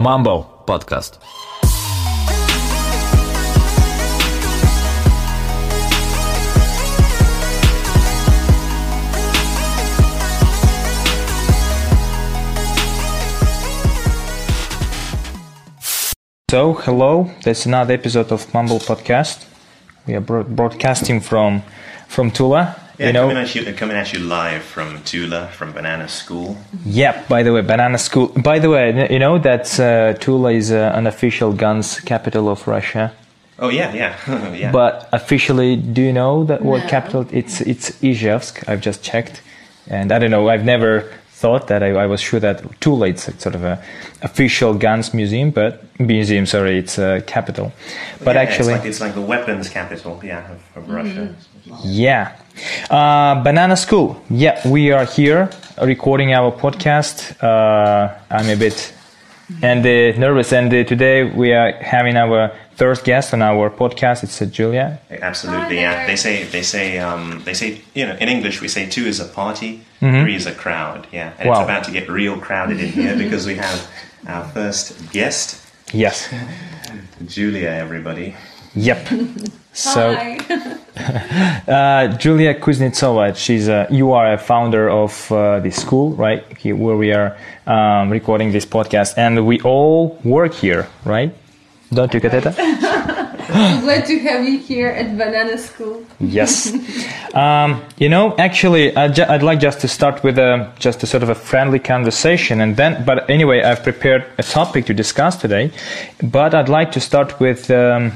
Mumble Podcast. So, hello. That's another episode of Mumble Podcast. We are broadcasting from from Tula, yeah, you know, coming at you, coming at you live from Tula, from Banana School. yeah. By the way, Banana School. By the way, you know that uh, Tula is uh, an official guns capital of Russia. Oh yeah, yeah, yeah. But officially, do you know that what No. capital? It's it's Izhevsk. I've just checked, and I don't know. I've never thought that. I, I was sure that Tula it's sort of a official guns museum, but museum. Sorry, it's a capital. But Yeah, actually, it's like, it's like the weapons capital, yeah, of, of Russia. Yeah. Uh, Banana School. Yeah, we are here recording our podcast. Uh, I'm a bit and uh, nervous, and uh, today we are having our first guest on our podcast. It's uh, Julia. Absolutely, Hi yeah. They say they say um, they say you know in English we say two is a party, Mm-hmm. three is a crowd, yeah. And Wow. it's about to get real crowded in here because we have our first guest, Yes. Julia. Everybody. Yep. So, Hi. uh, Julia Kuznetsova. She's uh, you are a founder of uh, the school, right? Here, where we are um, recording this podcast, and we all work here, right? Don't you, Kateta? I'm glad to have you here at Banana School. Yes. Um, you know, actually, I'd, ju- I'd like just to start with a just a sort of a friendly conversation, and then. But anyway, I've prepared a topic to discuss today, but I'd like to start with um,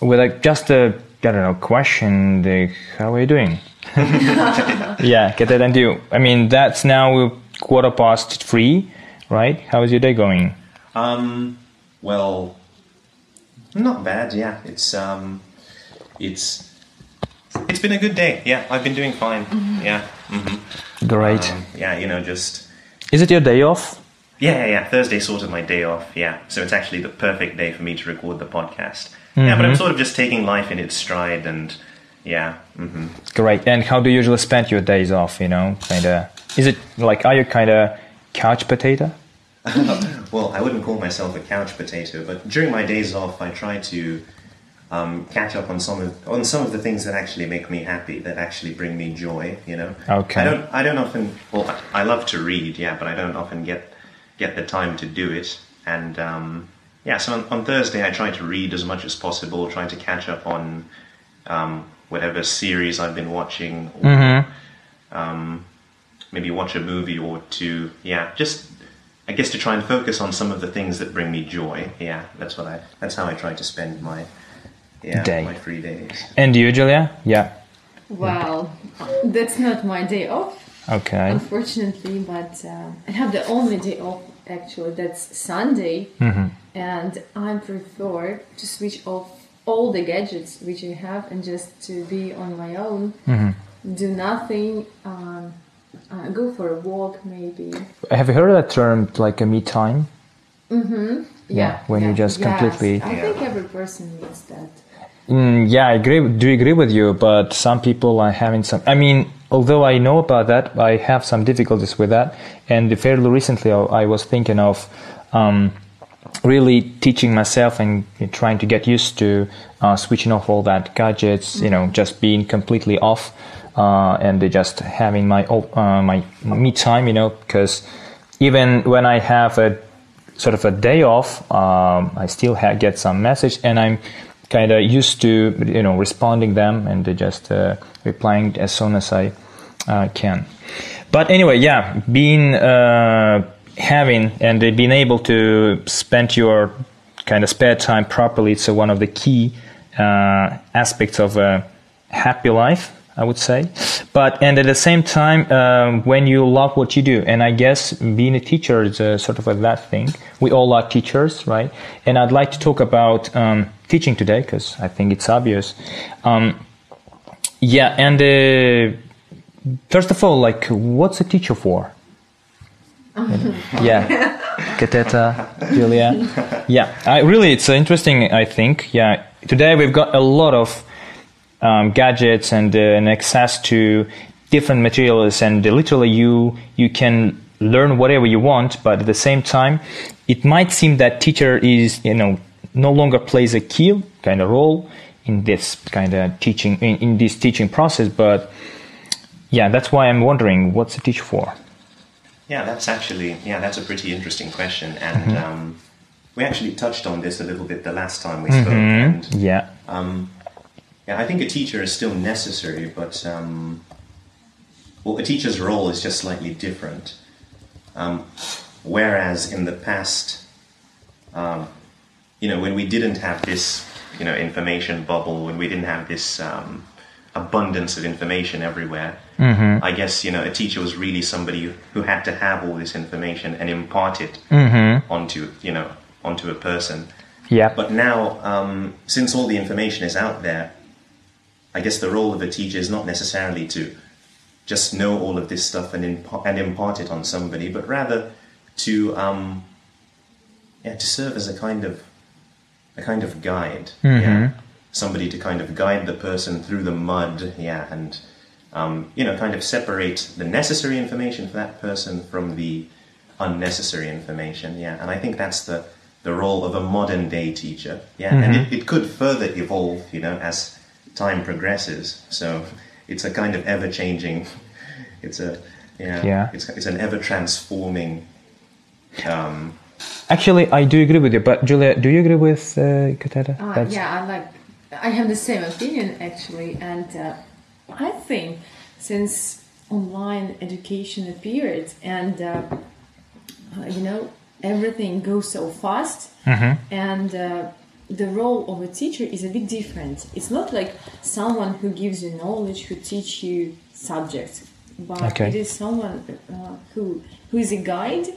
with like just a I don't know question. The, how are you doing? yeah, get that and you. I mean, that's now quarter past three, right? How is your day going? Um, well, not bad. Yeah, it's um, it's it's been a good day. Yeah, I've been doing fine. Yeah. hmm Great. Um, yeah, you know, just is it your day off? yeah, yeah, yeah. Thursday's sort of my day off. Yeah, so it's actually the perfect day for me to record the podcast. Yeah, but I'm sort of just taking life in its stride, and yeah. hmm Great. And how do you usually spend your days off? You know, kind of. Is it like are you kind of couch potato? Well, I wouldn't call myself a couch potato, but during my days off, I try to um, catch up on some of on some of the things that actually make me happy, that actually bring me joy. You know. Okay. I don't. I don't often. Well, I I love to read, yeah, but I don't often get get the time to do it. And um, yeah, so on, on Thursday, I try to read as much as possible, try to catch up on um, whatever series I've been watching, or um, maybe watch a movie or two. Yeah, just I guess to try and focus on some of the things that bring me joy. Yeah, that's what I. That's how I try to spend my yeah Day. my free days. And you, Julia? Yeah. Well, that's not my day off, Okay. unfortunately, but uh, I have the only day off actually. That's Sunday, and I prefer to switch off all the gadgets which I have and just to be on my own, do nothing. Um, uh, go for a walk, maybe. Have you heard of that term, like a me time? Yeah, when you just yes. completely- I think every person needs that. Mm, yeah, I agree. Do agree with you, but some people are having some. I mean, although I know about that, I have some difficulties with that. And fairly recently, I was thinking of um, really teaching myself and trying to get used to uh, switching off all that gadgets. You know, just being completely off uh, and just having my uh, my me time. You know, because even when I have a sort of a day off, um, I still get some message, and I'm kind of used to you know responding them and just uh, replying as soon as I uh, can. But anyway, yeah, being uh, having and being able to spend your kind of spare time properly, it's one of the key uh, aspects of a happy life. I would say, but and at the same time, um, when you love what you do, and I guess being a teacher is a sort of a that thing. We all are teachers, right? And I'd like to talk about um, teaching today because I think it's obvious. Um, yeah, and uh, first of all, like, what's a teacher for? yeah, Kateta, Julia. Yeah, I, really, it's interesting. I think. Yeah, today we've got a lot of um, gadgets and, uh, and access to different materials, and literally you you can learn whatever you want, but at the same time, it might seem that teacher is, you know, no longer plays a key kind of role in this kind of teaching, in, in this teaching process. But yeah, that's why I'm wondering what's a teacher for? Yeah, that's actually, yeah, that's a pretty interesting question. And mm-hmm. um, we actually touched on this a little bit the last time we spoke. Mm-hmm. And, yeah. Um, yeah, I think a teacher is still necessary, but um, well, a teacher's role is just slightly different. Um, whereas in the past, um, you know, when we didn't have this, you know, information bubble, when we didn't have this um, abundance of information everywhere, mm-hmm. I guess you know, a teacher was really somebody who had to have all this information and impart it mm-hmm. onto, you know, onto a person. Yeah. But now, um, since all the information is out there, I guess the role of a teacher is not necessarily to just know all of this stuff and, imp- and impart it on somebody, but rather to um, yeah, to serve as a kind of a kind of guide. Mm-hmm. Yeah, somebody to kind of guide the person through the mud. Yeah, and um, you know, kind of separate the necessary information for that person from the unnecessary information. Yeah, and I think that's the the role of a modern day teacher. Yeah, mm-hmm. and it, it could further evolve. You know, as time progresses. So it's a kind of ever changing. It's a yeah. yeah. It's it's an ever transforming. Um, Actually, I do agree with you. But Julia, do you agree with uh, Katera? Uh, yeah, I like. I have the same opinion actually, and uh, I think since online education appeared and uh, uh you know everything goes so fast mm-hmm. and uh, the role of a teacher is a bit different. It's not like someone who gives you knowledge, who teach you subjects, but okay. it is someone uh, who who is a guide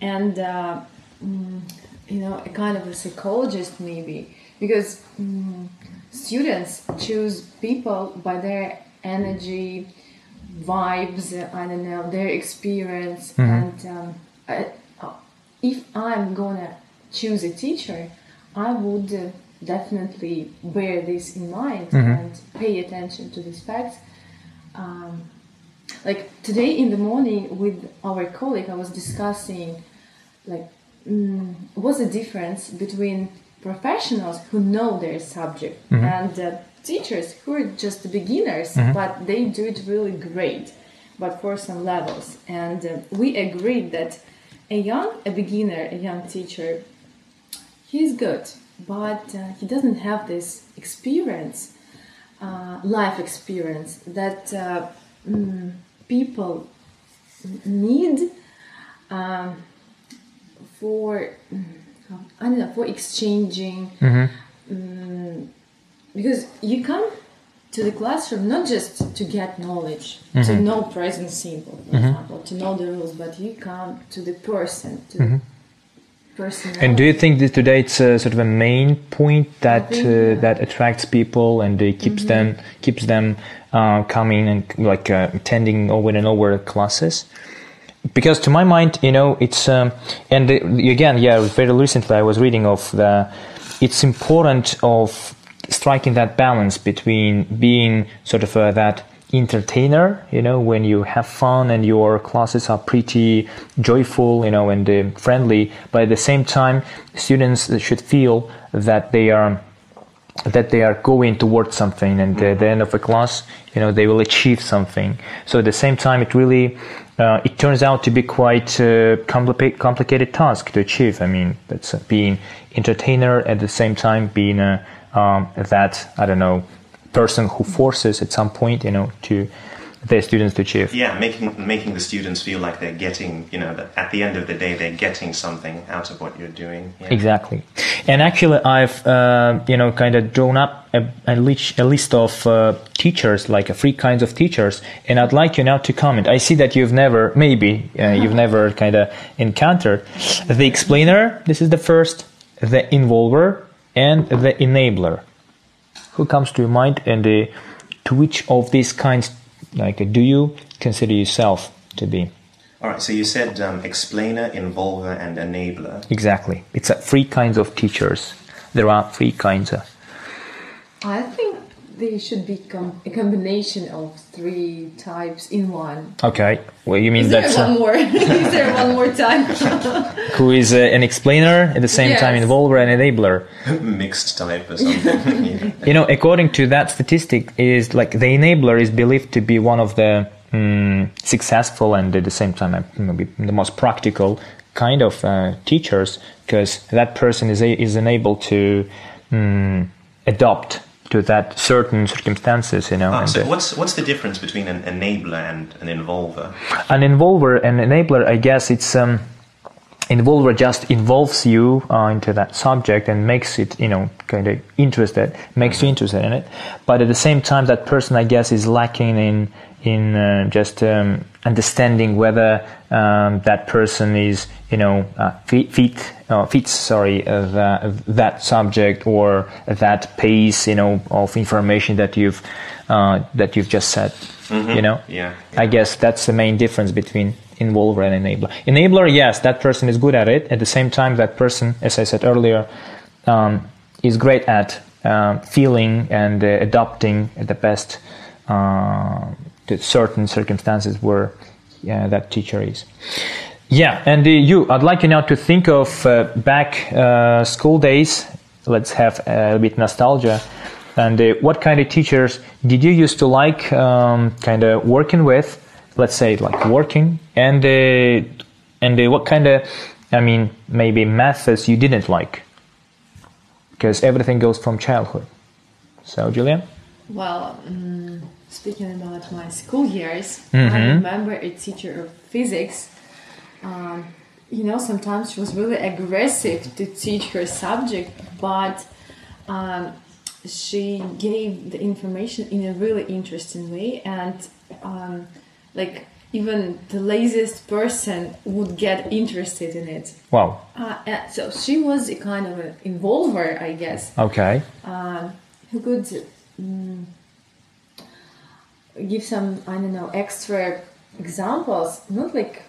and uh, mm, you know a kind of a psychologist maybe because mm, students choose people by their energy, vibes. I don't know their experience, mm-hmm. and um, I, if I'm gonna choose a teacher I would definitely bear this in mind mm-hmm. and pay attention to these facts. Um, like today in the morning with our colleague, I was discussing like mm, what's the difference between professionals who know their subject mm-hmm. and uh, teachers who are just beginners, mm-hmm. but they do it really great, but for some levels. And uh, we agreed that a young, a beginner, a young teacher he's good, but uh, he doesn't have this experience, uh, life experience that uh, mm, people need um, for mm, I don't know for exchanging. Mm-hmm. Um, because you come to the classroom not just to get knowledge, mm-hmm. to know present simple, for mm-hmm. example, to know the rules, but you come to the person, to mm-hmm. And do you think that today it's a, sort of a main point that think, uh, yeah. that attracts people and it keeps mm-hmm. them keeps them uh, coming and like uh, attending over and over classes? Because to my mind, you know, it's um, and the, again, yeah, very recently I was reading of the it's important of striking that balance between being sort of uh, that entertainer, you know, when you have fun and your classes are pretty joyful, you know, and uh, friendly, but at the same time, students should feel that they are that they are going towards something. And at the end of a class you know they will achieve something. So at the same time it really uh, it turns out to be quite a compli- complicated task to achieve. I mean that's being entertainer at the same time being a, um, that i don't know person who forces at some point, you know, to their students to achieve. Yeah, making making the students feel like they're getting, you know, that at the end of the day they're getting something out of what you're doing. Yeah. Exactly, and actually, I've uh, you know kind of drawn up a, a, list, a list of uh, teachers, like uh, three kinds of teachers, and I'd like you now to comment. I see that you've never, maybe uh, you've never kind of encountered the explainer. This is the first, the involver, and the enabler who comes to your mind and uh, to which of these kinds like uh, do you consider yourself to be? All right so you said um, explainer involver and enabler. Exactly. It's uh, three kinds of teachers. There are three kinds of i think they should be com- a combination of three types in one. Okay. Well, you mean Is there one uh, more? Is there one more type? who is uh, an explainer at the same time Yes. involver and enabler? Mixed type or something. yeah. You know, according to that statistic, is like the enabler is believed to be one of the mm, successful and at the same time uh, maybe the most practical kind of uh, teachers because that person is a, is enabled to mm, adopt to that certain circumstances. You know, Ah, so what's what's the difference between an enabler and an involver? an involver and enabler i guess it's um involver just involves you uh, into that subject and makes it you know kind of interested makes you interested in it but at the same time that person i guess is lacking in in uh, just um, understanding whether um, that person is you know uh, fit, uh, fits sorry uh, that, that subject or that pace you know of information that you've uh, that you've just said you know Yeah. I guess that's the main difference between involver and enabler. Enabler, yes, that person is good at it. At the same time, that person, as I said earlier, um, is great at um, feeling and uh, adopting the best to certain circumstances where uh, that teacher is. Yeah, and uh, you, I'd like you now to think of uh, back uh, school days. Let's have a bit nostalgia. And uh, what kind of teachers did you used to like um, kind of working with? Let's say like working, and uh, and what kind of, I mean, maybe methods you didn't like? Because everything goes from childhood. So, Julian? Well, mm, speaking about my school years, Mm-hmm. I remember a teacher of physics. Um, you know, sometimes she was really aggressive to teach her subject, but um, she gave the information in a really interesting way, and um, like even the laziest person would get interested in it. Wow. Uh, so she was a kind of an involver, I guess Okay. um, who could mm, give some I don't know extra examples, not like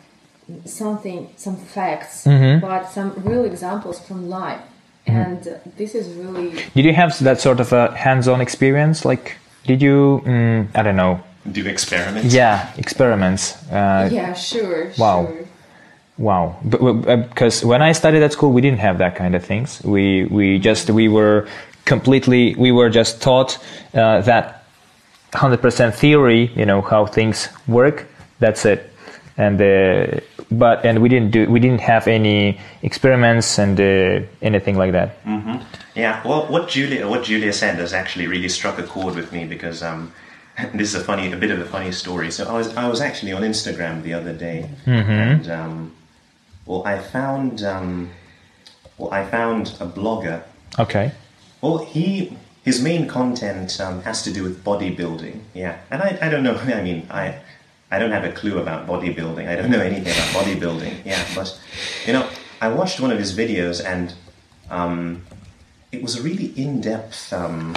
something some facts, but some real examples from life. And uh, this is really Did you have that sort of a hands-on experience? Like, did you, mm, I don't know, Do experiments? yeah, experiments? Uh, yeah sure Wow. sure Wow, because when I studied at school, we didn't have that kind of things. We we just we were completely we were just taught uh, that hundred percent theory. You know how things work. That's it. And uh, but and we didn't do we didn't have any experiments and uh, anything like that. Yeah, well, what Julia what Julia said has actually really struck a chord with me because um, this is a funny, a bit of a funny story. So I was I was actually on Instagram the other day, and um, well, I found um, well, I found a blogger. Okay. Well, he his main content um, has to do with bodybuilding. Yeah, and I, I don't know. I mean, I I don't have a clue about bodybuilding. I don't know anything about bodybuilding. Yeah, but you know, I watched one of his videos and um, it was a really in-depth. Um,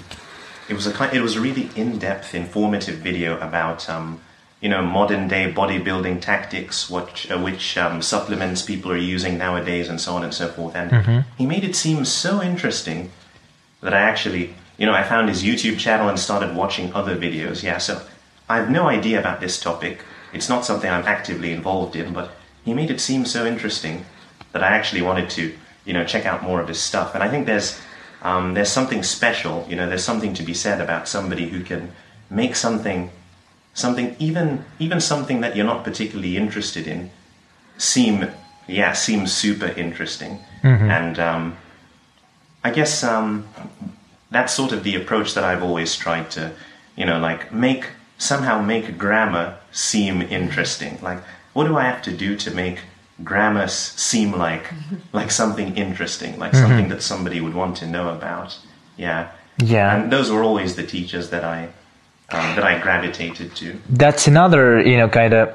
it was a kind. It was a really in-depth, informative video about um, you know modern day bodybuilding tactics, what uh, which um, supplements people are using nowadays, and so on and so forth. And he made it seem so interesting that I actually, you know, I found his YouTube channel and started watching other videos. Yeah, so I have no idea about this topic. It's not something I'm actively involved in, but he made it seem so interesting that I actually wanted to, you know, check out more of his stuff. And I think there's um, there's something special, you know, there's something to be said about somebody who can make something, something even even something that you're not particularly interested in, seem yeah seem super interesting. And um, I guess um, that's sort of the approach that I've always tried to, you know, like make somehow make grammar seem interesting. Like, what do I have to do to make grammar s- seem like like something interesting, like something that somebody would want to know about? Yeah, Yeah. And those were always the teachers that I um, that I gravitated to. That's another, you know, kind of.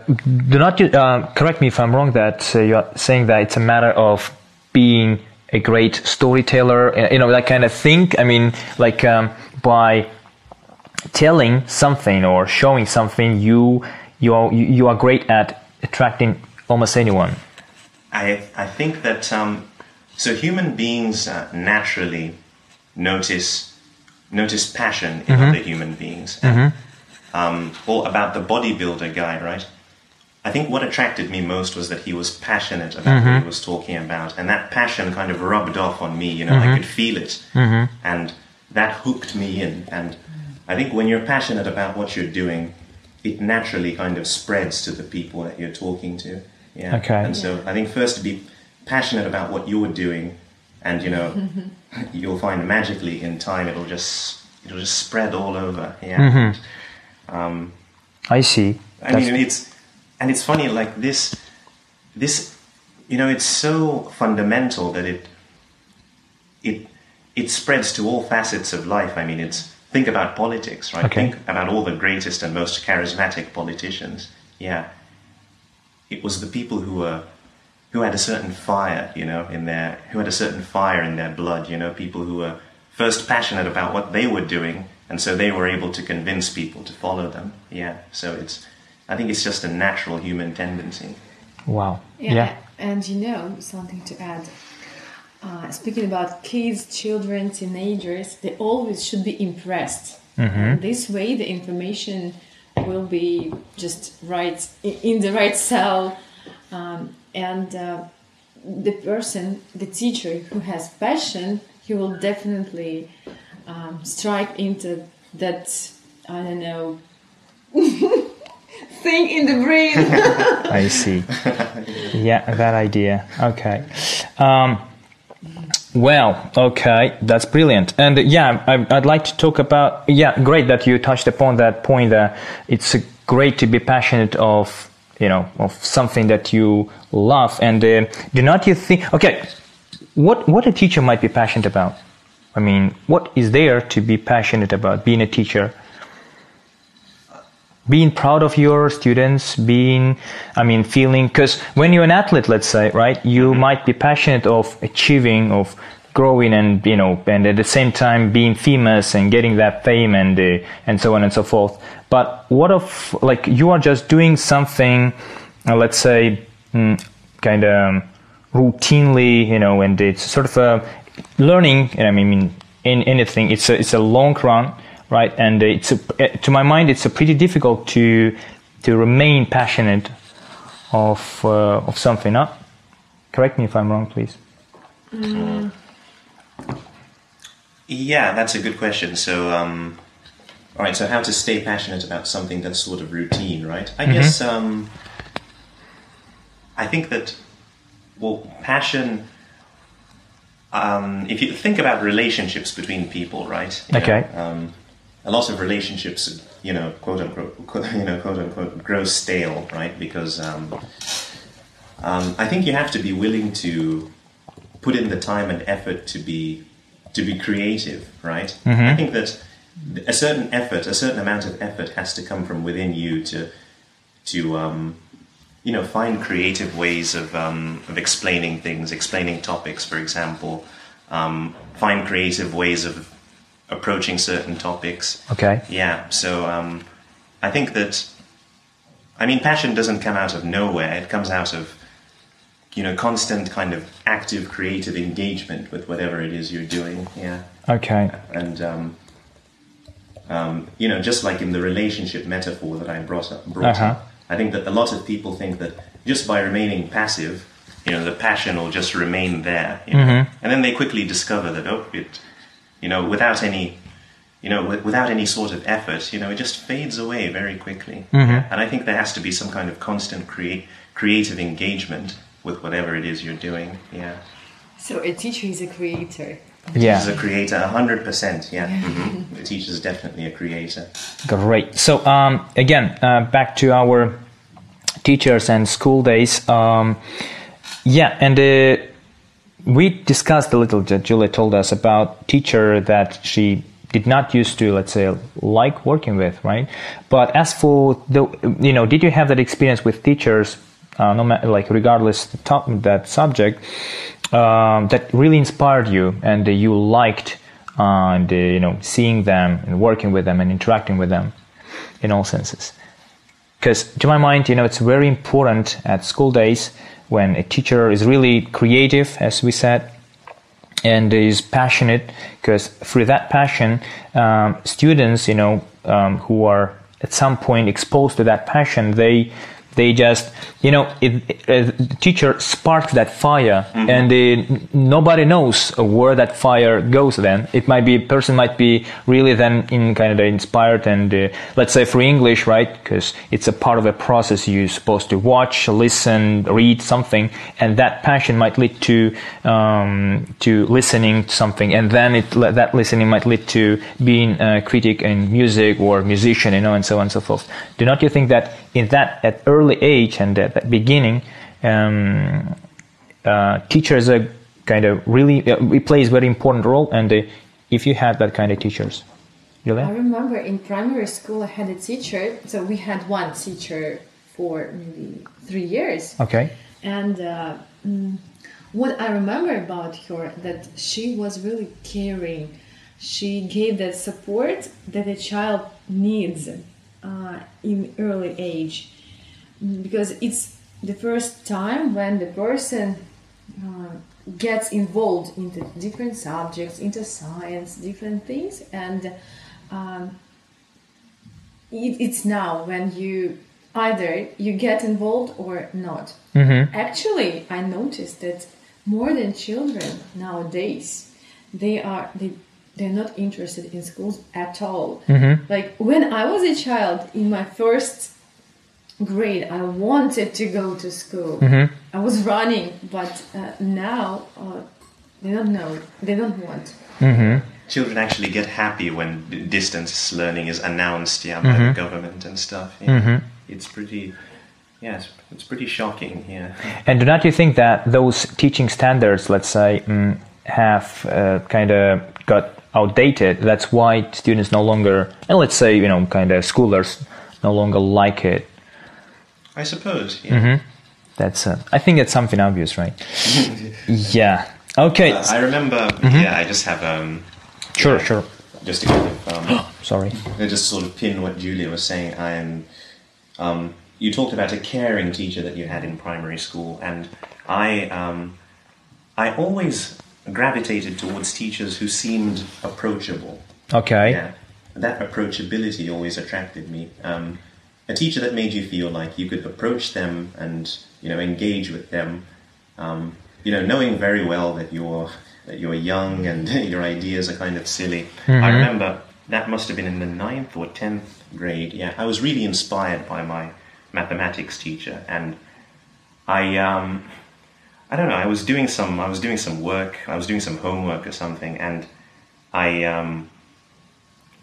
Do not uh, correct me if I'm wrong. That uh, you're saying that it's a matter of being a great storyteller, uh, you know, that kind of thing. I mean, like um, by telling something or showing something, you you are you are great at attracting almost anyone. I I think that um, so human beings uh, naturally notice notice passion in other human beings. And, um, well, about the bodybuilder guy, right? I think what attracted me most was that he was passionate about what he mm-hmm. was talking about, and that passion kind of rubbed off on me. You know, I could mm-hmm. feel it, mm-hmm. and that hooked me in. And I think when you're passionate about what you're doing, it naturally kind of spreads to the people that you're talking to. Yeah. Okay. And so I think first to be passionate about what you're doing, and you know, you'll find magically in time it'll just it'll just spread all over. Yeah. Um, I see. I That's- mean, it's and it's funny like this. This, you know, it's so fundamental that it it it spreads to all facets of life. I mean, it's think about politics, right? Okay. Think about all the greatest and most charismatic politicians. Yeah, it was the people who were who had a certain fire, you know, in their who had a certain fire in their blood. You know, people who were first passionate about what they were doing, and so they were able to convince people to follow them. Yeah, so it's I think it's just a natural human tendency. wow. Yeah, yeah. and you know something to add. Uh, speaking about kids, children, teenagers, they always should be impressed. And this way, the information will be just right in the right cell, um, and uh, the person, the teacher who has passion, he will definitely um, strike into that. I don't know. thing in the brain I see. yeah, that idea. Okay. Um, well, okay, that's brilliant. And uh, yeah, I, I'd like to talk about. Yeah, great that you touched upon that point. That it's uh, great to be passionate of you know of something that you love. And uh, do not you think? Okay, what what a teacher might be passionate about? I mean, what is there to be passionate about being a teacher? Being proud of your students being i mean feeling because when you're an athlete let's say right you might be passionate of achieving of growing and you know and at the same time being famous and getting that fame and uh, and so on and so forth. But what of like you are just doing something uh, let's say mm, kind of routinely you know and it's sort of a learning and i mean in anything it's a, it's a long run right? And it's a, to my mind, it's pretty difficult to to remain passionate of uh, of something. Huh? Correct me if I'm wrong, please. Yeah, that's a good question. So, um, all right. So, how to stay passionate about something that's sort of routine, right? I guess um, I think that well, passion. Um, if you think about relationships between people, right? You know, Okay. um, a lot of relationships, you know, quote unquote, quote, you know, quote unquote, grow stale, right? Because um, um, I think you have to be willing to put in the time and effort to be to be creative, right? I think that a certain effort, a certain amount of effort, has to come from within you to to um, you know find creative ways of um, of explaining things, explaining topics, for example. Um, find creative ways of approaching certain topics. Okay. Yeah, so um, I think that, I mean, passion doesn't come out of nowhere. It comes out of, you know, constant kind of active creative engagement with whatever it is you're doing. Yeah, Okay. and um, um, you know, just like in the relationship metaphor that I brought up, brought Uh-huh. up, I think that a lot of people think that just by remaining passive, you know, the passion will just remain there, you know? and then they quickly discover that oh, it, you know, without any, you know, with, without any sort of effort, you know, it just fades away very quickly. And I think there has to be some kind of constant create creative engagement with whatever it is you're doing. Yeah. So a teacher is a creator. He's Yeah. a creator, hundred percent. Yeah, hmm the teacher's definitely a creator. Great. So um, again, uh, back to our teachers and school days. Um, yeah, and uh, we discussed a little. That Julia told us about teacher that she did not used to, let's say, like working with, right? But as for the, you know, did you have that experience with teachers, uh, no matter like regardless the top, that subject, um, that really inspired you and uh, you liked, uh, and uh, you know, seeing them and working with them and interacting with them, in all senses. Because to my mind, you know, it's very important at school days when a teacher is really creative, as we said, and is passionate because through that passion, um, students, you know, um, who are at some point exposed to that passion, they they just you know it, it, the teacher sparks that fire mm-hmm. and it, nobody knows where that fire goes then. It might be a person might be really then in kind of inspired and uh, let's say for english right because it's a part of a process you're supposed to watch listen read something and that passion might lead to um, to listening to something. And then it that listening might lead to being a critic in music or musician you know and so on and so forth. Do not you think that in that at early age and at that beginning, um, uh, teachers are kind of really uh, it plays very important role. And uh, if you had that kind of teachers, Julia? I remember in primary school I had a teacher. So we had one teacher for maybe three years. Okay. And uh, mm, what I remember about her that she was really caring. She gave that support that a child needs uh, in early age because it's the first time when the person uh, gets involved into different subjects into science different things and um, it, it's now when you either you get involved or not mm-hmm. actually i noticed that more than children nowadays they are they they're not interested in schools at all. Mm-hmm. Like when I was a child in my first grade, I wanted to go to school. Mm-hmm. I was running, but uh, now uh, they don't know. They don't want. Mm-hmm. Children actually get happy when distance learning is announced, yeah, by the mm-hmm. government and stuff. Yeah. Mm-hmm. It's pretty. Yeah, it's, it's, pretty shocking. Yeah. And do not you think that those teaching standards, let's say, mm, have uh, kind of got outdated. That's why students no longer, and let's say, you know, kind of schoolers no longer like it. I suppose, yeah. Mm-hmm. That's, uh, I think it's something obvious, right? yeah. Okay. Uh, I remember, mm-hmm. yeah, I just have, um, sure, yeah, sure. Just to kind of, um, sorry. I just sort of pin what Julia was saying. I am, um, you talked about a caring teacher that you had in primary school, and I, um, I always gravitated towards teachers who seemed approachable. Okay. Yeah, that approachability always attracted me. Um, a teacher that made you feel like you could approach them and you know engage with them. Um, you know, knowing very well that you're that you're young and your ideas are kind of silly. Mm-hmm. I remember that must have been in the ninth or tenth grade. Yeah, I was really inspired by my mathematics teacher, and I um, I don't know. I was doing some. I was doing some work. I was doing some homework or something, and I um,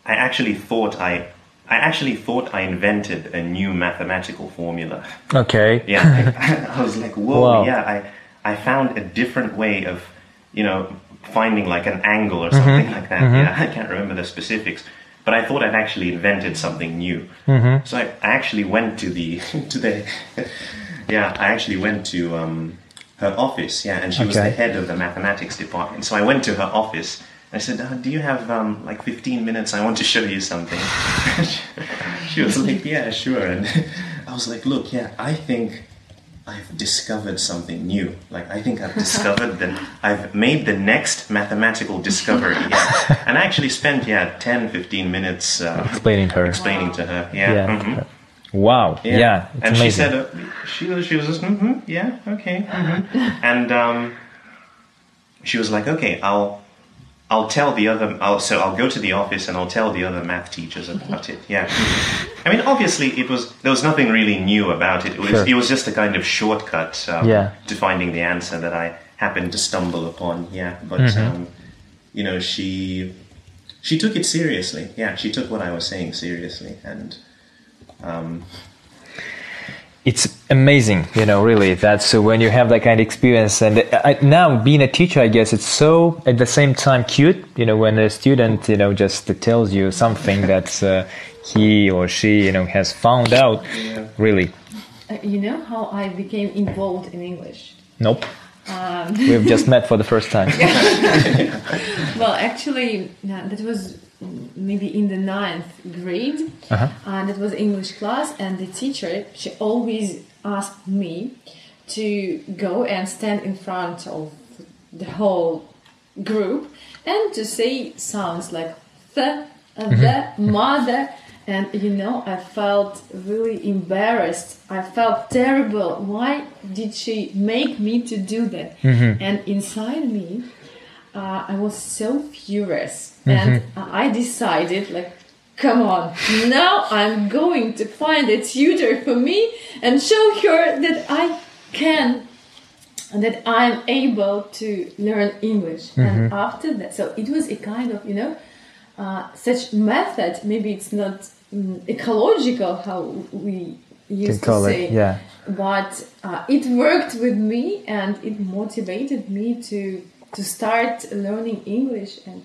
I actually thought I I actually thought I invented a new mathematical formula. Okay. Yeah. I, I was like, whoa. Wow. Yeah. I I found a different way of you know finding like an angle or something mm-hmm. like that. Mm-hmm. Yeah. I can't remember the specifics. But I thought I'd actually invented something new. Mm-hmm. So I, I actually went to the to the yeah I actually went to um, her office, yeah, and she okay. was the head of the mathematics department. So I went to her office. I said, uh, "Do you have um, like 15 minutes? I want to show you something." she was like, "Yeah, sure." And I was like, "Look, yeah, I think I've discovered something new. Like I think I've discovered that I've made the next mathematical discovery. Yeah. And I actually spent yeah 10, 15 minutes uh, explaining to her, explaining to her. Yeah. yeah. Mm-hmm. Wow. Yeah. yeah and amazing. she said, uh, she was, she was just, mm-hmm, yeah, okay. Mm-hmm. and um, she was like, okay, I'll, I'll tell the other, I'll, so I'll go to the office and I'll tell the other math teachers about it. Yeah. I mean, obviously, it was, there was nothing really new about it. It was, sure. it was just a kind of shortcut um, yeah. to finding the answer that I happened to stumble upon. Yeah. But, mm-hmm. um, you know, she, she took it seriously. Yeah. She took what I was saying seriously. And, um, it's amazing, you know, really. That's uh, when you have that kind of experience. And I, now being a teacher, I guess it's so at the same time cute, you know, when a student, you know, just tells you something that uh, he or she, you know, has found out. Yeah. Really. Uh, you know how I became involved in English? Nope. Um, We've just met for the first time. well, actually, that was maybe in the ninth grade, uh-huh. and it was English class, and the teacher she always asked me to go and stand in front of the whole group and to say sounds like the, uh, the, mother. And you know, I felt really embarrassed. I felt terrible. Why did she make me to do that? And inside me, uh, I was so furious, and I decided, like, come on, now I'm going to find a tutor for me and show her that I can and that I'm able to learn English. And after that, so it was a kind of, you know, uh, such method. Maybe it's not mm, ecological how we used to call it, say, yeah. but uh, it worked with me and it motivated me to to start learning English and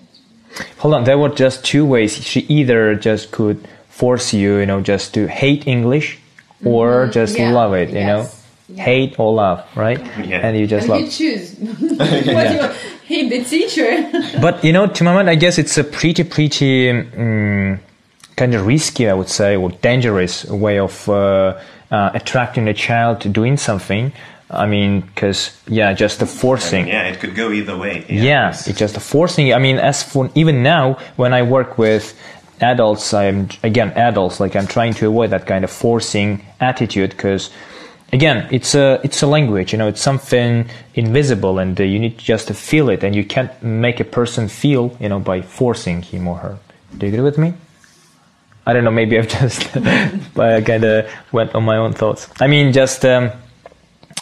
Hold on, there were just two ways. She either just could force you, you know, just to hate English, or just Mm-hmm. Yeah, love it, you know, yeah. hate or love, right? Yeah. And you just and love. you choose what you hate the teacher. But you know, to my mind, I guess it's a pretty, pretty um, kind of risky, I would say, or dangerous way of uh, uh, attracting a child to doing something. I mean, because yeah, just the forcing. Yeah, it could go either way. Yeah, it's- it's just the forcing. I mean, as for even now, when I work with adults, I'm again adults. Like I'm trying to avoid that kind of forcing attitude because, again, it's a it's a language. You know, it's something invisible, and uh, you need just to feel it, and you can't make a person feel, you know, by forcing him or her. Do you agree with me? I don't know. Maybe I've just kind of went on my own thoughts. I mean, just. Um,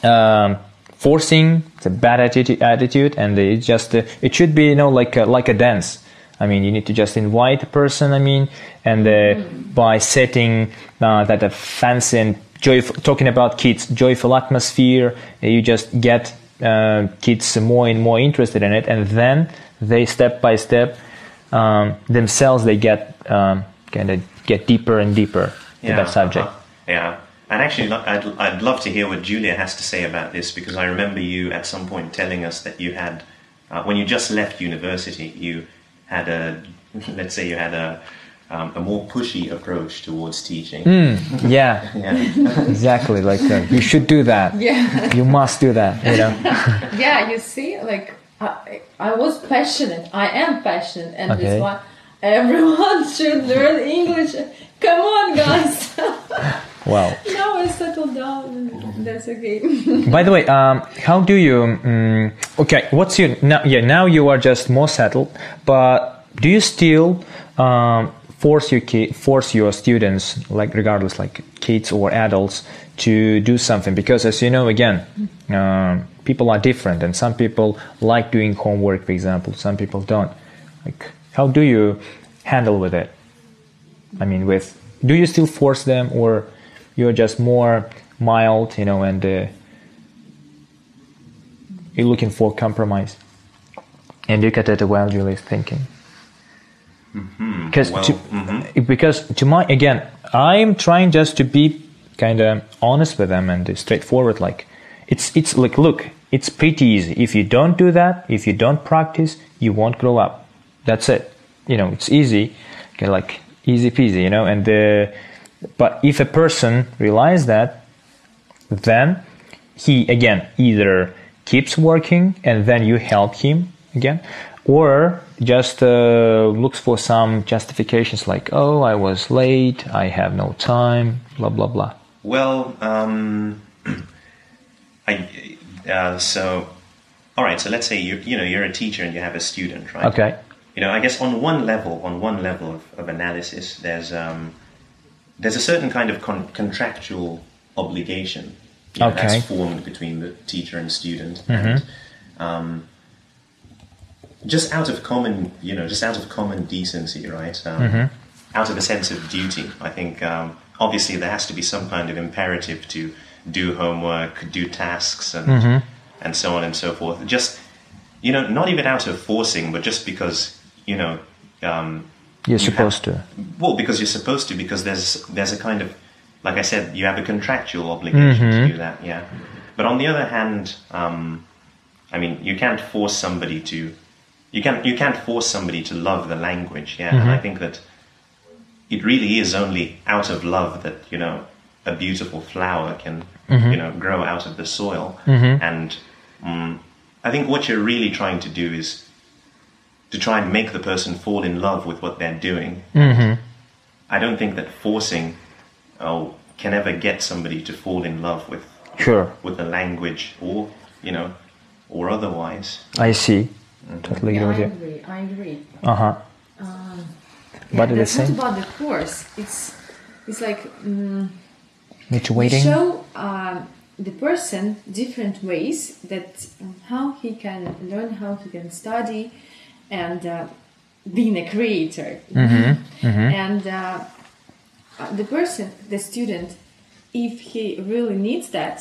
um, forcing it's a bad attitude, attitude and it just uh, it should be you know like a, like a dance i mean you need to just invite a person i mean and uh, by setting uh, that a fancy and joyful talking about kids joyful atmosphere uh, you just get uh, kids more and more interested in it and then they step by step um, themselves they get um, kind of get deeper and deeper to that subject uh-huh. Yeah. And actually, I'd, I'd love to hear what Julia has to say about this because I remember you at some point telling us that you had, uh, when you just left university, you had a, let's say you had a, um, a more pushy approach towards teaching. Hmm. yeah Yeah. exactly like uh, you should do that yeah, you must do that you know yeah. You see, like I, I was passionate. I am passionate, and Okay. that's why everyone should learn English. Come on, guys. Wow now I settled down. That's okay. by the way um, how do you um, okay what's your now yeah now you are just more settled but do you still um, force your ki- force your students like regardless like kids or adults to do something because as you know again um, people are different and some people like doing homework for example some people don't like how do you handle with it I mean, with do you still force them, or you're just more mild, you know, and uh, you're looking for compromise? And look at it while Julie's thinking. Because Well, to, mhm. because to my again, I'm trying just to be kind of honest with them and straightforward. Like it's it's like look, it's pretty easy. If you don't do that, if you don't practice, you won't grow up. That's it. You know, it's easy, okay, like easy peasy. You know, and uh, but if a person realizes that, then he again either keeps working and then you help him again or just uh, looks for some justifications like oh i was late i have no time blah blah blah Well, um, I, uh, so, all right. So let's say you you know you're a teacher and you have a student, right? okay You know, I guess on one level, on one level of, of analysis, there's um, there's a certain kind of con- contractual obligation you know, Okay. Mm-hmm. that's formed between the teacher and student, and um, just out of common, you know, just out of common decency, right? Um, Mm-hmm. Out of a sense of duty, I think. Um, obviously, there has to be some kind of imperative to do homework, do tasks, and Mm-hmm. and so on and so forth. Just you know, not even out of forcing, but just because you know. You're you supposed have- to well, because you're supposed to, because there's there's a kind of, like I said, you have a contractual obligation Mm-hmm. to do that, yeah. But on the other hand, um, I mean, you can't force somebody to, you can't you can't force somebody to love the language, yeah. And I think that it really is only out of love that you know a beautiful flower can you know grow out of the soil, and um, I think what you're really trying to do is to try and make the person fall in love with what they're doing. Mm-hmm. I don't think that forcing oh, can ever get somebody to fall in love with Sure. with the language or you know or otherwise. I see. Totally Yeah, I agree with you. agree. I agree. Uh huh. Yeah, But at the same- not about the course. It's it's like It's we waiting. show uh, the person different ways that um, how he can learn, how he can study, and uh, being a creator. Mm-hmm. And uh, the person, the student, if he really needs that,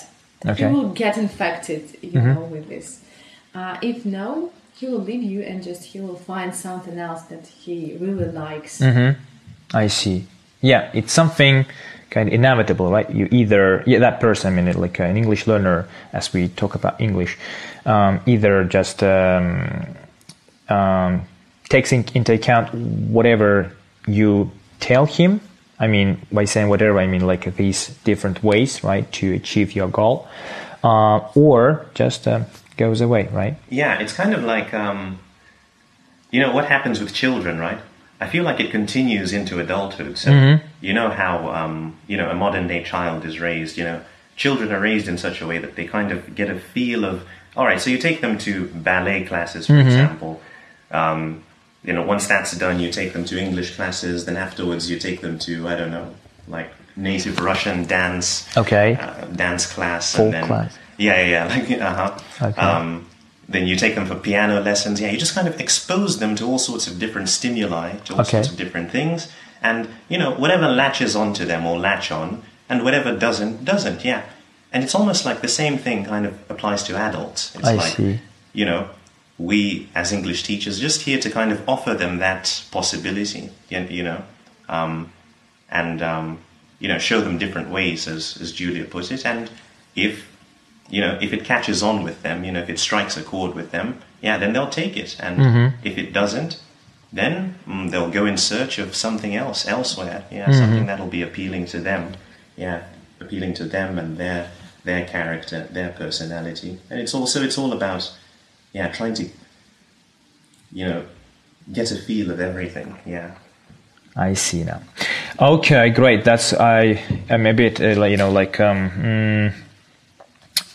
Okay. he will get infected, you know, with this. Uh, if no, he will leave you and just he will find something else that he really likes. Mm-hmm. I see. Yeah, it's something kind of inevitable, right? You either yeah, that person, I mean, like an English learner, as we talk about English, um, either just um, um, takes in, into account whatever you tell him. I mean, by saying whatever, I mean like these different ways, right, to achieve your goal, uh, or just uh, goes away, right? Yeah, it's kind of like um, you know what happens with children, right? I feel like it continues into adulthood. So you know how um, you know a modern day child is raised. You know, children are raised in such a way that they kind of get a feel of. All right, so you take them to ballet classes, for example. Um, you know, once that's done, you take them to English classes. Then afterwards, you take them to I don't know, like native Russian dance Okay. uh, dance class. Folk and then, class. Yeah, yeah, yeah. Like, uh-huh. Okay. Um, then you take them for piano lessons. Yeah, you just kind of expose them to all sorts of different stimuli, to all Okay. sorts of different things. And, you know, whatever latches onto them or latch on, and whatever doesn't, doesn't, yeah. And it's almost like the same thing kind of applies to adults. It's I like, see. you know, we as English teachers just here to kind of offer them that possibility, you you know, um, and um, you know, show them different ways, as as Julia put it. And if you know, if it catches on with them, you know, if it strikes a chord with them, yeah, then they'll take it. And if it doesn't, then mm, they'll go in search of something else elsewhere. Yeah, something that'll be appealing to them. Yeah, appealing to them and their their character, their personality. And it's also it's all about yeah, trying to you know get a feel of everything. Yeah. I see now. Okay, great. That's I. I'm a bit uh, you know like um, mm,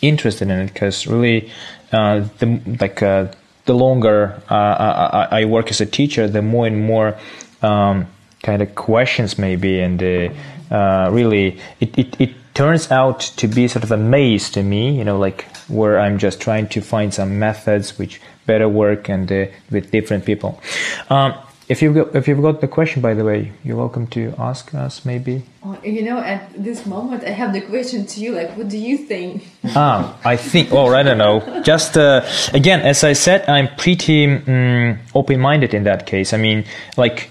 interested in it because really uh, the like uh, the longer uh, I, I I work as a teacher, the more and more um, kind of questions maybe, and uh, uh, really it, it it turns out to be sort of a maze to me. You know, like where I'm just trying to find some methods which better work and uh, with different people. Um, if you've got, if you've got the question, by the way, you're welcome to ask us. Maybe. Oh, you know, at this moment, I have the question to you. Like, what do you think? Ah, I think. Oh, I don't know. Just uh, again, as I said, I'm pretty mm, open-minded in that case. I mean, like.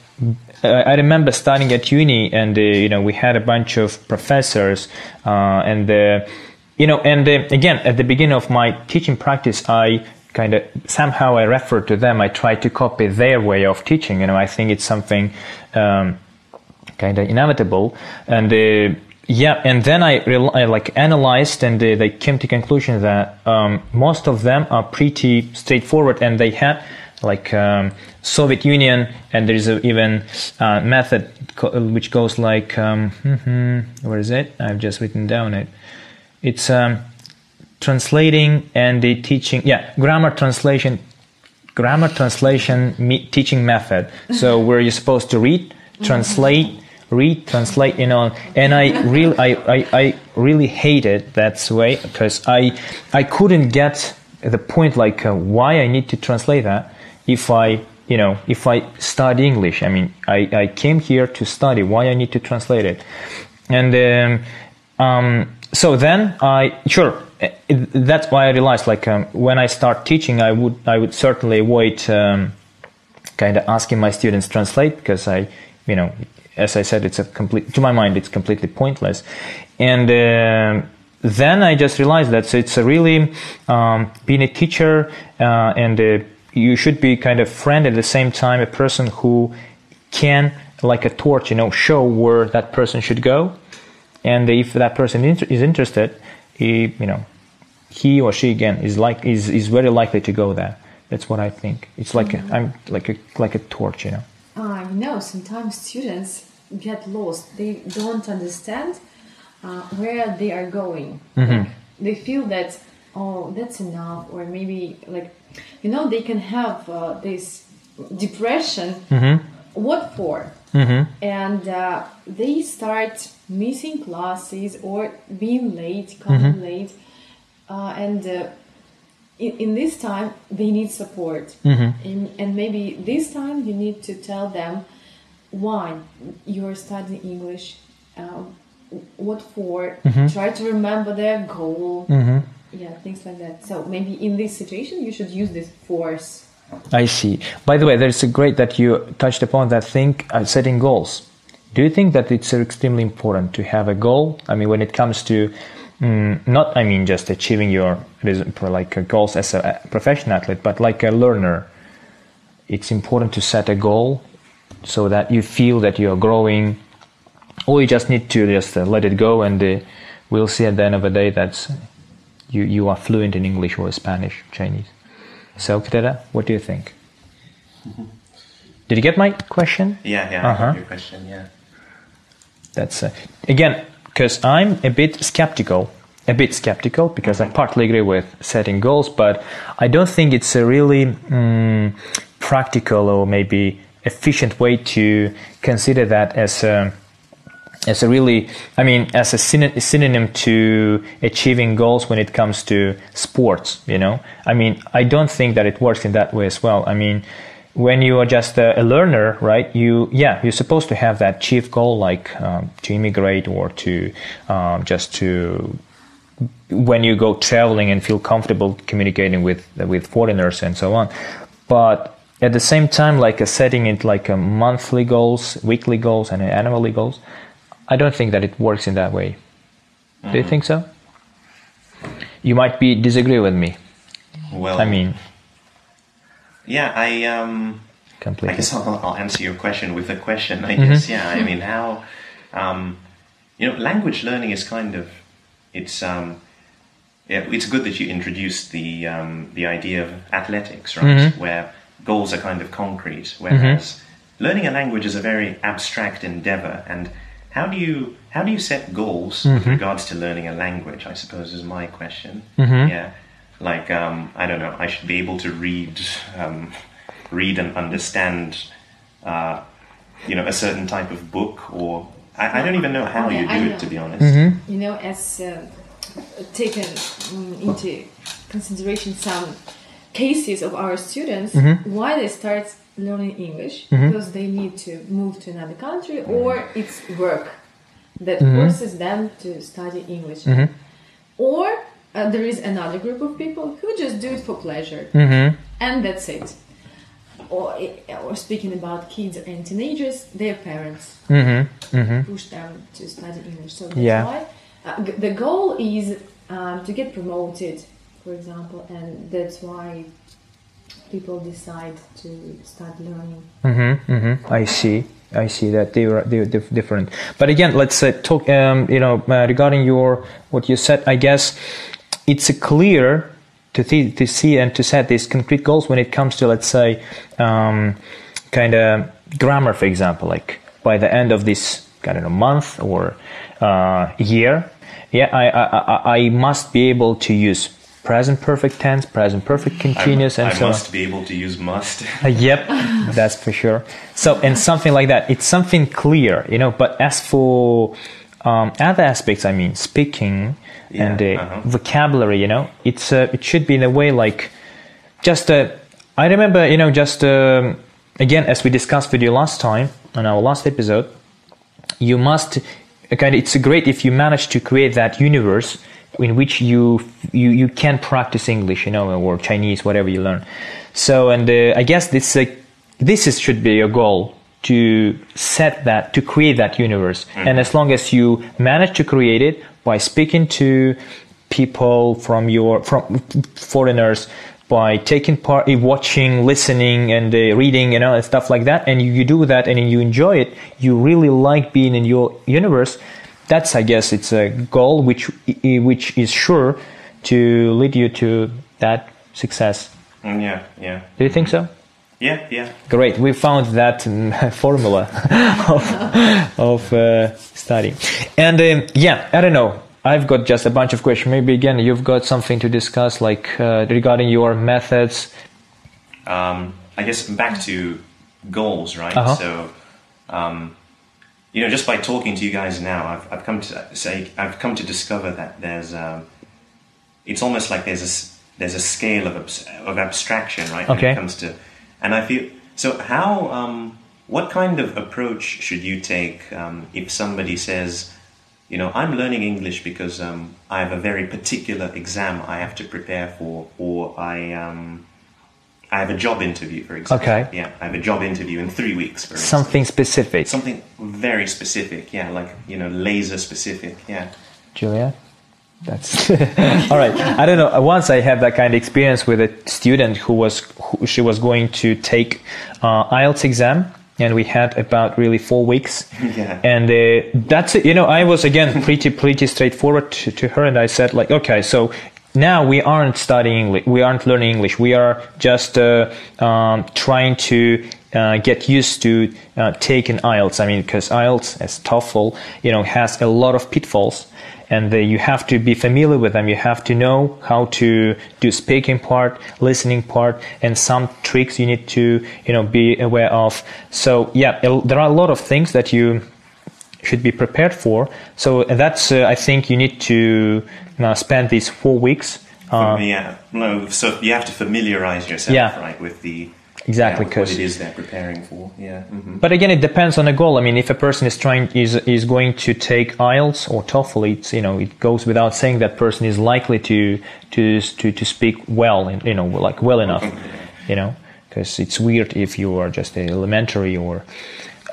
I remember studying at uni, and uh, you know we had a bunch of professors, uh, and uh, you know, and uh, again at the beginning of my teaching practice, I kind of somehow I refer to them. I try to copy their way of teaching. You know, I think it's something um, kind of inevitable, and uh, yeah, and then I, real I like analyzed, and uh, they came to conclusion that um, most of them are pretty straightforward, and they had like um, Soviet Union, and there is a, even uh, method co- which goes like um, where is it? I've just written down it. It's um, translating and the teaching. Yeah, grammar translation, grammar translation me- teaching method. So where you're supposed to read, translate, read, translate, you know. And I really, I, I, I really hated that way because I, I couldn't get the point like uh, why I need to translate that if I you know, if I study English, I mean, I, I came here to study. Why I need to translate it? And um, um, so then I sure that's why I realized like um, when I start teaching, I would I would certainly avoid um, kind of asking my students translate because I you know as I said it's a complete to my mind it's completely pointless and. Uh, then I just realized that so it's a really um, being a teacher uh, and uh, you should be kind of friend at the same time a person who can like a torch you know show where that person should go and if that person is interested he you know he or she again is like is, is very likely to go there That's what I think. It's like a, I'm like a like a torch, you know. I know sometimes students get lost. They don't understand uh, where they are going. Like, they feel that oh that's enough, or maybe like you know they can have uh, this depression. What for? And uh, they start missing classes or being late, coming late, uh, and. Uh, in, in this time they need support. And, and maybe this time you need to tell them why? You're studying english. Um, what for? Try to remember their goal yeah things like that so maybe in this situation you should use this force I see. By the way, there's a great that you touched upon that thing, uh, setting goals. Do you think that it's extremely important to have a goal? I mean, when it comes to mm, not, I mean, just achieving your like uh, goals as a professional athlete, but like a learner, it's important to set a goal so that you feel that you are growing, or you just need to just uh, let it go, and uh, we'll see at the end of the day that you you are fluent in English or Spanish, Chinese. So, Kedera, what do you think? Did you get my question? Yeah, yeah, Uh-huh. got your question. Yeah. That's uh, again because I'm a bit skeptical, a bit skeptical because I partly agree with setting goals, but I don't think it's a really mm, practical or maybe efficient way to consider that as a as a really, I mean, as a synonym to achieving goals when it comes to sports. You know, I mean, I don't think that it works in that way as well. I mean, when you are just a, learner, right? You, yeah, you're supposed to have that chief goal, like um, to immigrate or to um, just to when you go traveling and feel comfortable communicating with with foreigners and so on. But at the same time, like setting it like a monthly goals, weekly goals, and annually goals, I don't think that it works in that way. Do you think so? You might be disagree with me. Well, I mean, yeah, I um, I guess I'll, I'll answer your question with a question. I Mm-hmm. guess, yeah. I mean, how, um, you know, language learning is kind of, it's, um, yeah, it's good that you introduced the um, the idea of athletics, right, Mm-hmm. where goals are kind of concrete, whereas learning a language is a very abstract endeavor. And how do you how do you set goals with Mm-hmm. regards to learning a language? I suppose is my question. Yeah, like um, I don't know, I should be able to read um, read and understand, uh, you know, a certain type of book, or I, I don't even know how Okay, you do it, to be honest. you know, as uh, taken mm, into consideration some cases of our students, why they start learning English mm-hmm. because they need to move to another country or mm-hmm. it's work that mm-hmm. forces them to study English. Or uh, there is another group of people who just do it for pleasure and that's it. Or, eh, or speaking about kids and teenagers, their parents push them to study English. So that's Yeah. why uh, g- the goal is um, to get promoted, for example, and that's why people decide to start learning. Mm-hmm, mm-hmm. I see. I see that they are they're dif- different. But again, let's uh, talk. Um, you know, uh, regarding your what you said, I guess it's clear to th- to see and to set these concrete goals when it comes to let's say um, kind of grammar, for example. Like by the end of this kind of month or uh, year, yeah, I I I must be able to use present perfect tense, present perfect continuous, I, and I so on. must be able to use must. Yep, that's for sure. So, and something like that. It's something clear, you know. But as for um, other aspects, I mean, speaking and uh, uh-huh. vocabulary, you know, it's uh, it should be in a way like just. Uh, I remember, you know, just um, again as we discussed with you last time on our last episode, you must kind of, it's great if you manage to create that universe in which you you you can practice English, you know, or Chinese, whatever you learn. So, and uh, I guess this uh, this is, should be your goal to set that to create that universe. And as long as you manage to create it by speaking to people from your from foreigners by taking part in watching listening and uh, reading you know and stuff like that and you, you do that and you enjoy it you really like being in your universe that's i guess it's a goal which which is sure to lead you to that success Mm, yeah, yeah, Do you think so? yeah, yeah. Great, we found that mm, formula of, of uh, study. And um, yeah, I don't know. I've got just a bunch of questions. Maybe again, you've got something to discuss, like uh, regarding your methods. um, I guess back to goals, right? Uh-huh. So, um, you know, just by talking to you guys now, I've, I've come to say I've come to discover that there's um, it's almost like there's a there's a scale of abs- of abstraction, right? When Okay. it comes to, and I feel so. How um, what kind of approach should you take um, if somebody says, you know, I'm learning English because um, I have a very particular exam I have to prepare for, or I um, I have a job interview, for example. Okay. Yeah, I have a job interview in three weeks. For instance. Something specific. Something very specific. Yeah, like you know, laser specific. Yeah. Julia? That's all right. I don't know. Once I had that kind of experience with a student who was who, she was going to take uh, IELTS exam, and we had about really four weeks. Yeah. And uh, that's it. You know, I was again pretty pretty straightforward to, to her, and I said like, okay, so now we aren't studying English, we aren't learning English. We are just uh, um, trying to uh, get used to uh, taking IELTS. I mean, because IELTS, as TOEFL, you know, has a lot of pitfalls and uh, you have to be familiar with them. You have to know how to do speaking part, listening part, and some tricks you need to you know be aware of. So yeah, el- there are a lot of things that you should be prepared for. So that's uh, I think you need to uh, spend these four weeks. Uh, yeah. No. So you have to familiarize yourself, Yeah. right, with the Exactly, yeah, what it is they're preparing for. Yeah. hmm But again, it depends on the goal. I mean, if a person is trying is is going to take IELTS or TOEFL, it's you know it goes without saying that person is likely to to to, to speak well, and you know like well enough, you know, because it's weird if you are just a elementary or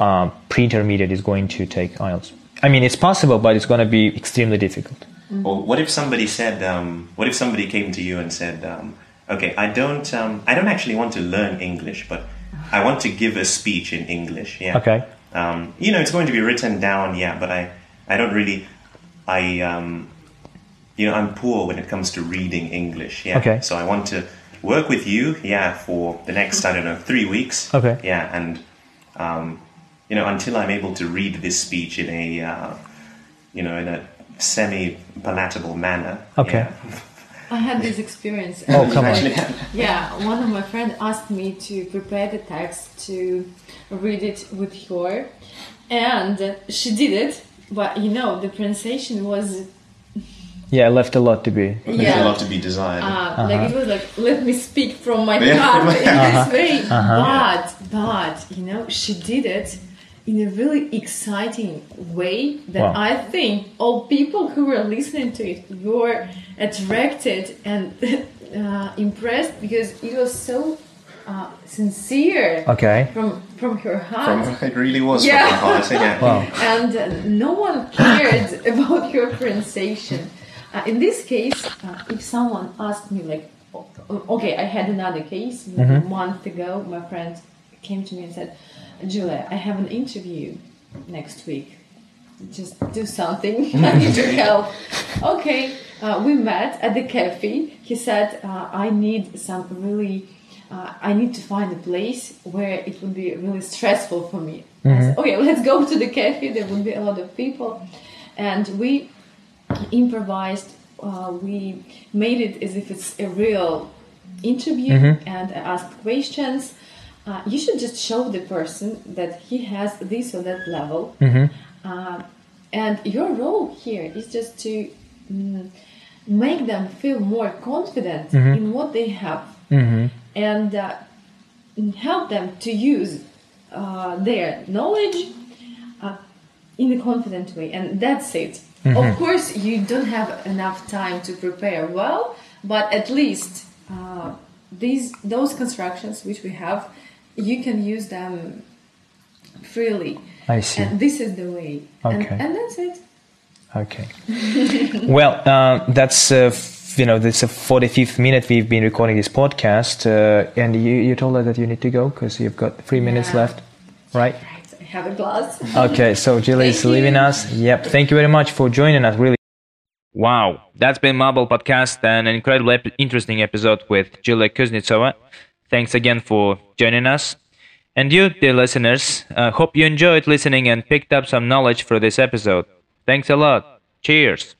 uh, pre-intermediate is going to take IELTS. I mean, it's possible, but it's going to be extremely difficult. Or what if somebody said, um, what if somebody came to you and said, um, okay, I don't, um, I don't actually want to learn English, but I want to give a speech in English. Yeah. Okay. Um, you know, it's going to be written down. Yeah, but I, I don't really, I, um, you know, I'm poor when it comes to reading English. Yeah. Okay. So I want to work with you. Yeah, for the next, I don't know, three weeks. Okay. Yeah, and, um, you know, until I'm able to read this speech in a, uh, you know, in a semi-palatable manner. Okay. yeah. I had this experience. Oh, come on. Actually, Yeah, one of my friends asked me to prepare the text to read it with her, and she did it. But you know, the pronunciation was Yeah, left a lot to be. There's Yeah. a lot to be desired. uh, like it was like let me speak from my heart in Uh-huh. this way. But but you know, she did it in a really exciting way that Wow. I think all people who were listening to it were attracted and uh, impressed because it was so uh, sincere Okay. from from her heart. From, it really was Yeah. from her heart. Yeah. Wow. and uh, no one cared about your pronunciation. Uh, in this case, uh, if someone asked me, like, o- o- okay, I had another case maybe a month ago. My friend came to me and said, Julia, I have an interview next week. Just do something. I need your help. Okay, uh, we met at the cafe. He said, uh, I need some really. Uh, I need to find a place where it would be really stressful for me. I said, okay, let's go to the cafe. There will be a lot of people, and we improvised. Uh, we made it as if it's a real interview, and I asked questions. Uh, you should just show the person that he has this or that level, uh, and your role here is just to mm, make them feel more confident in what they have, and uh, help them to use uh, their knowledge uh, in a confident way, and that's it. Of course, you don't have enough time to prepare well, but at least uh, these those constructions which we have, you can use them freely. I see. And this is the way. Okay. and that's it. Okay. well, uh, that's uh, you know this is a forty fifth minute we've been recording this podcast, uh, and you you told us that you need to go because you've got three minutes Yeah. left, right? Right, I have a glass. Okay, so Jill is leaving you. us. Yep. Thank you very much for joining us. Really. Wow, that's been Mumble Podcast, and an incredibly ep- interesting episode with Julia Kuznetsova. Thanks again for joining us. And you, dear listeners, uh, hope you enjoyed listening and picked up some knowledge for this episode. Thanks a lot. Cheers.